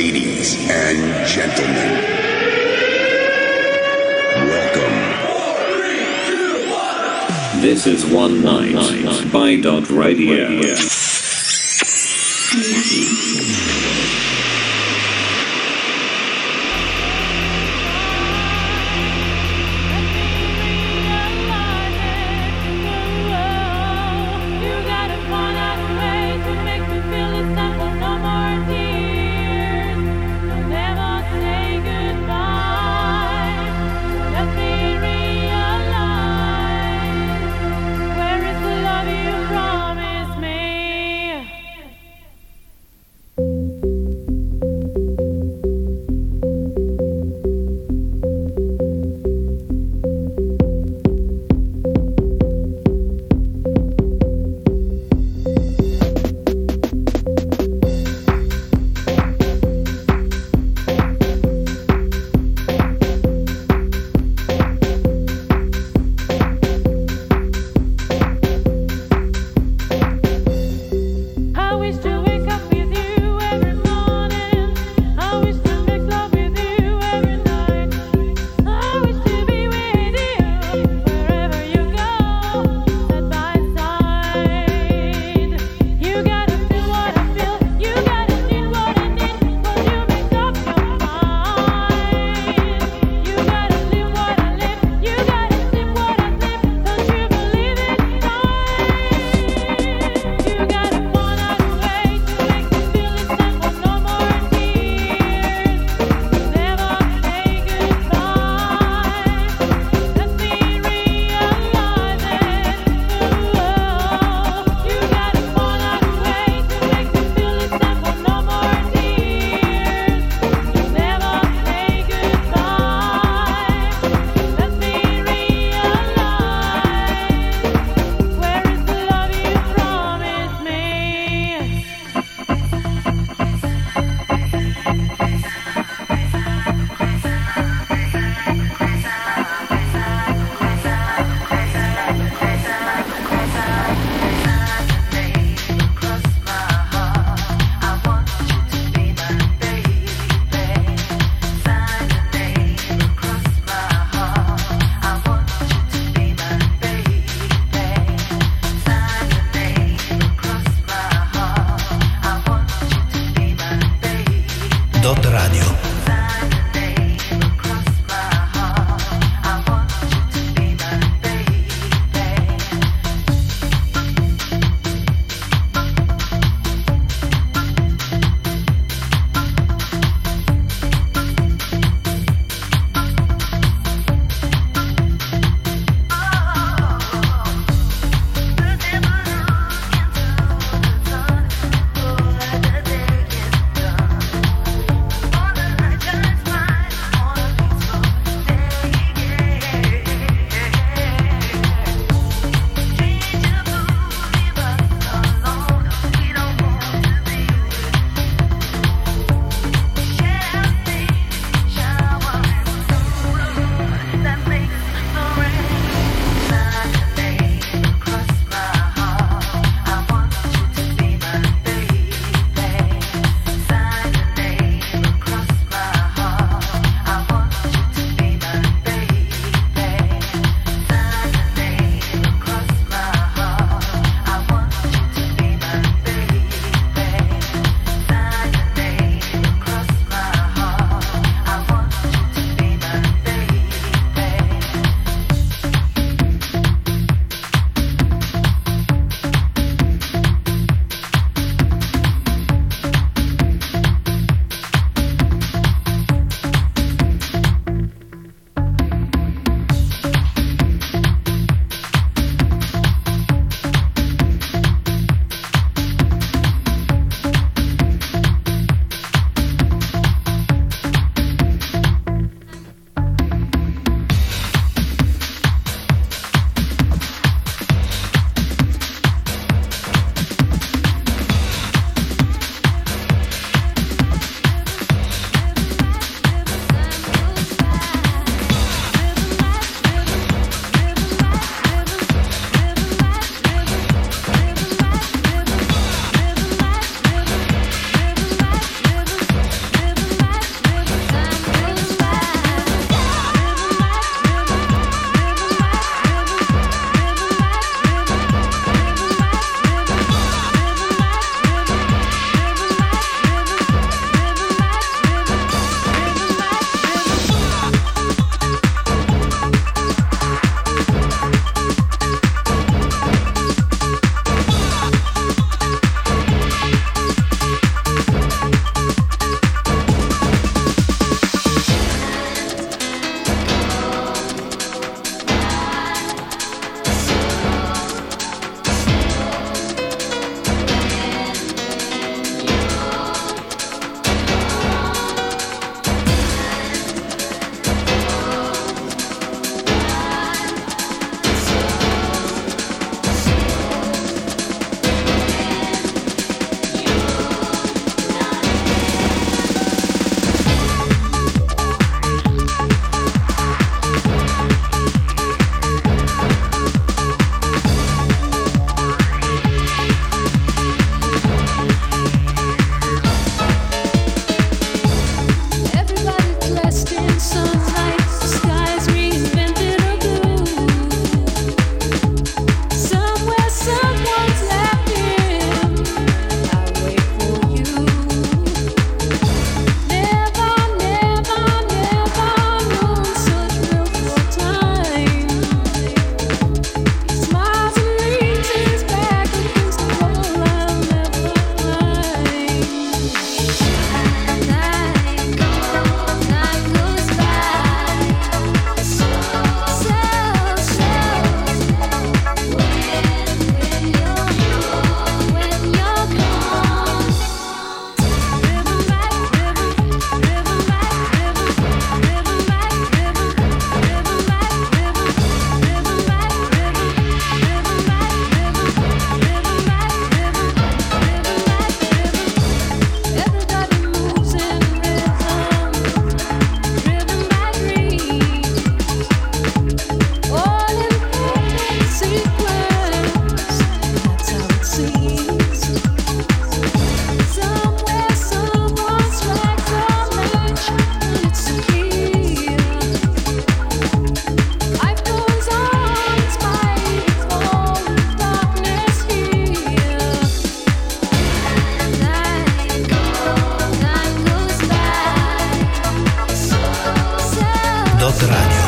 Ladies and gentlemen, welcome. This is One Night by Dot Radio. Рад.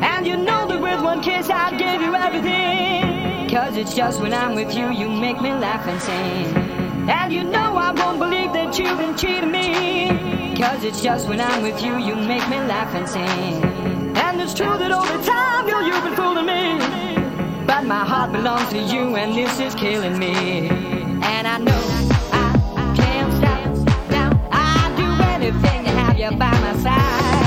And you know that with one kiss I'll give you everything. Cause it's just when I'm with you, you make me laugh and sing. And you know I won't believe that you've been cheating me. Cause it's just when I'm with you, you make me laugh and sing. And it's true that the time, girl, you've been fooling me. But my heart belongs to you, and this is killing me. And I know I can't stop now. I'd do anything to have you by my side.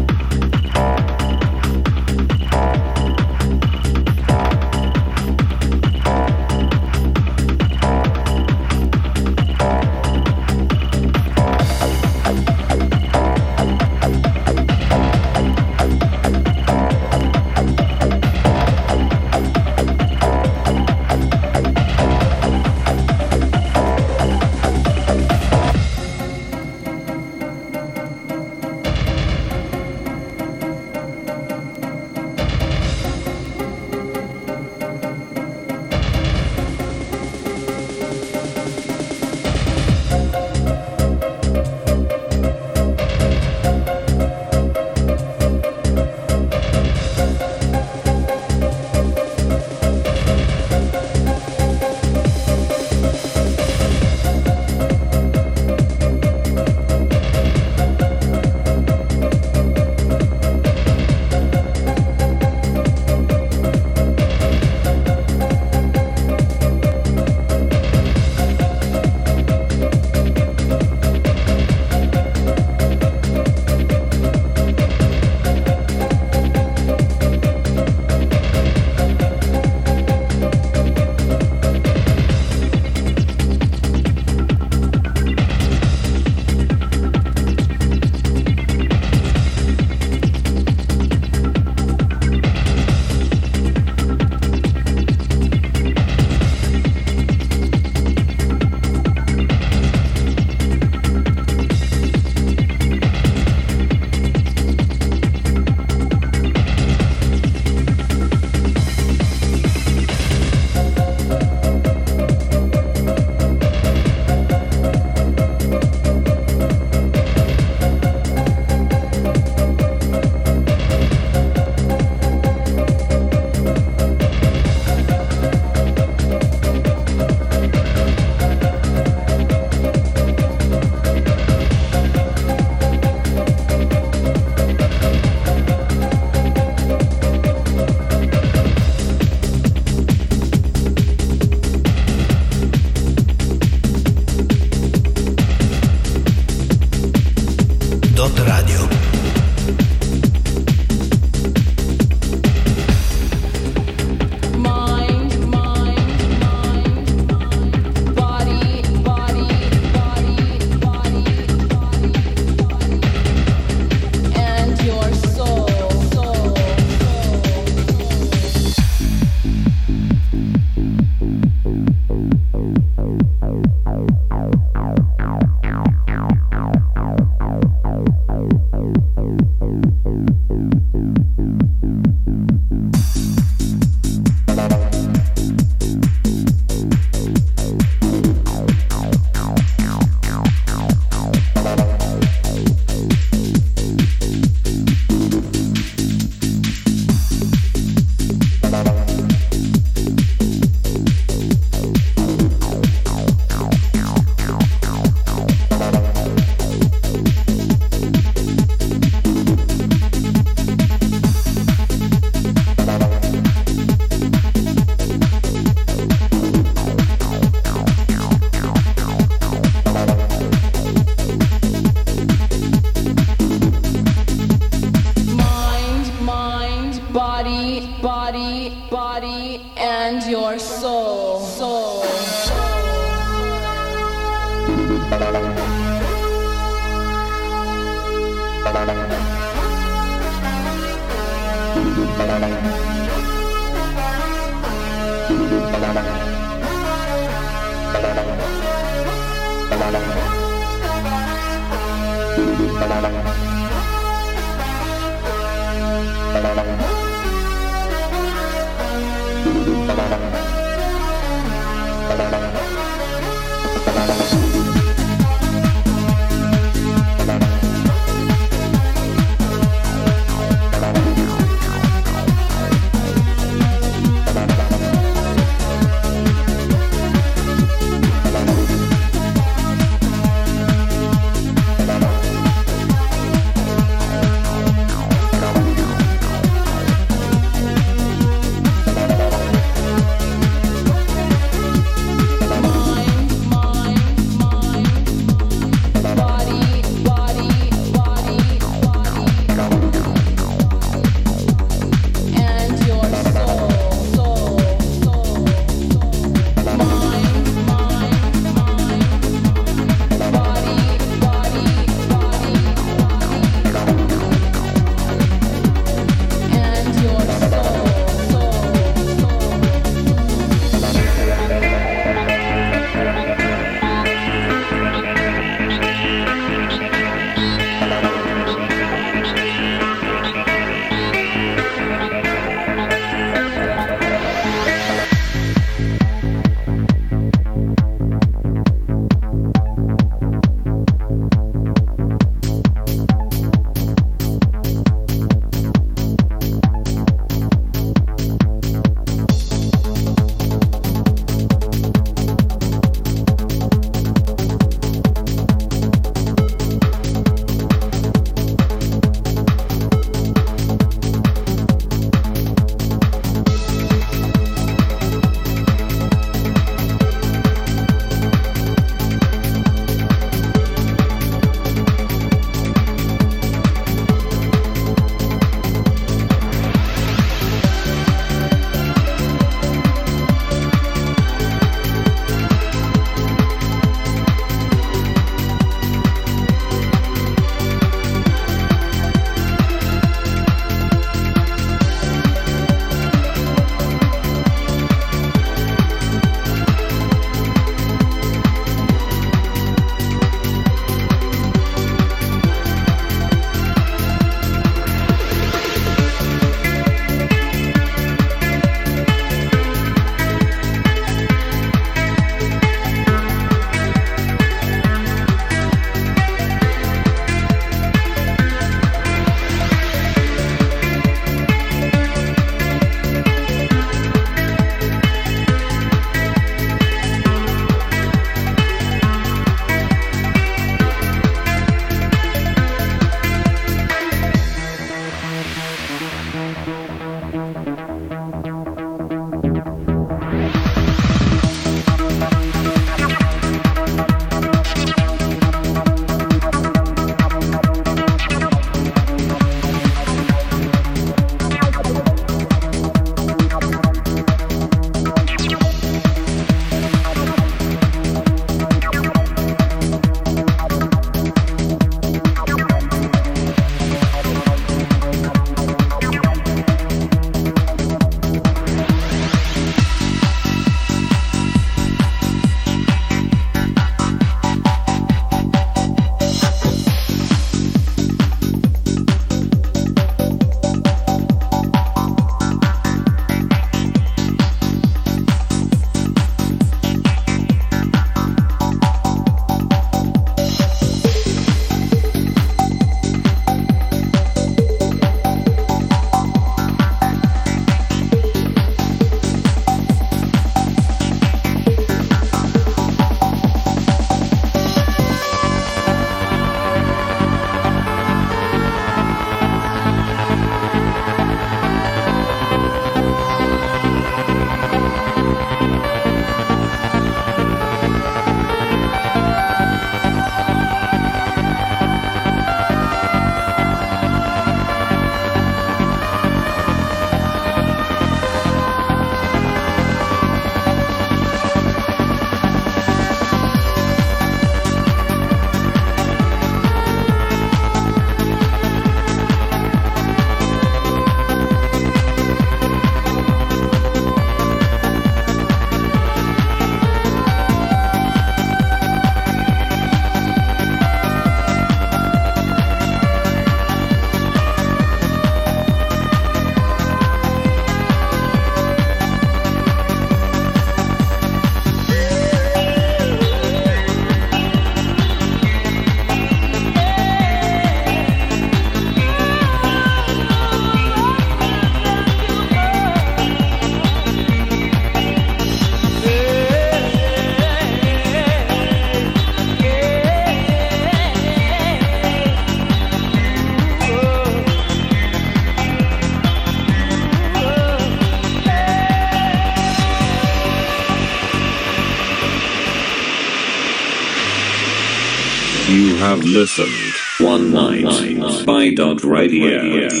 Listened one night by Dot Radio.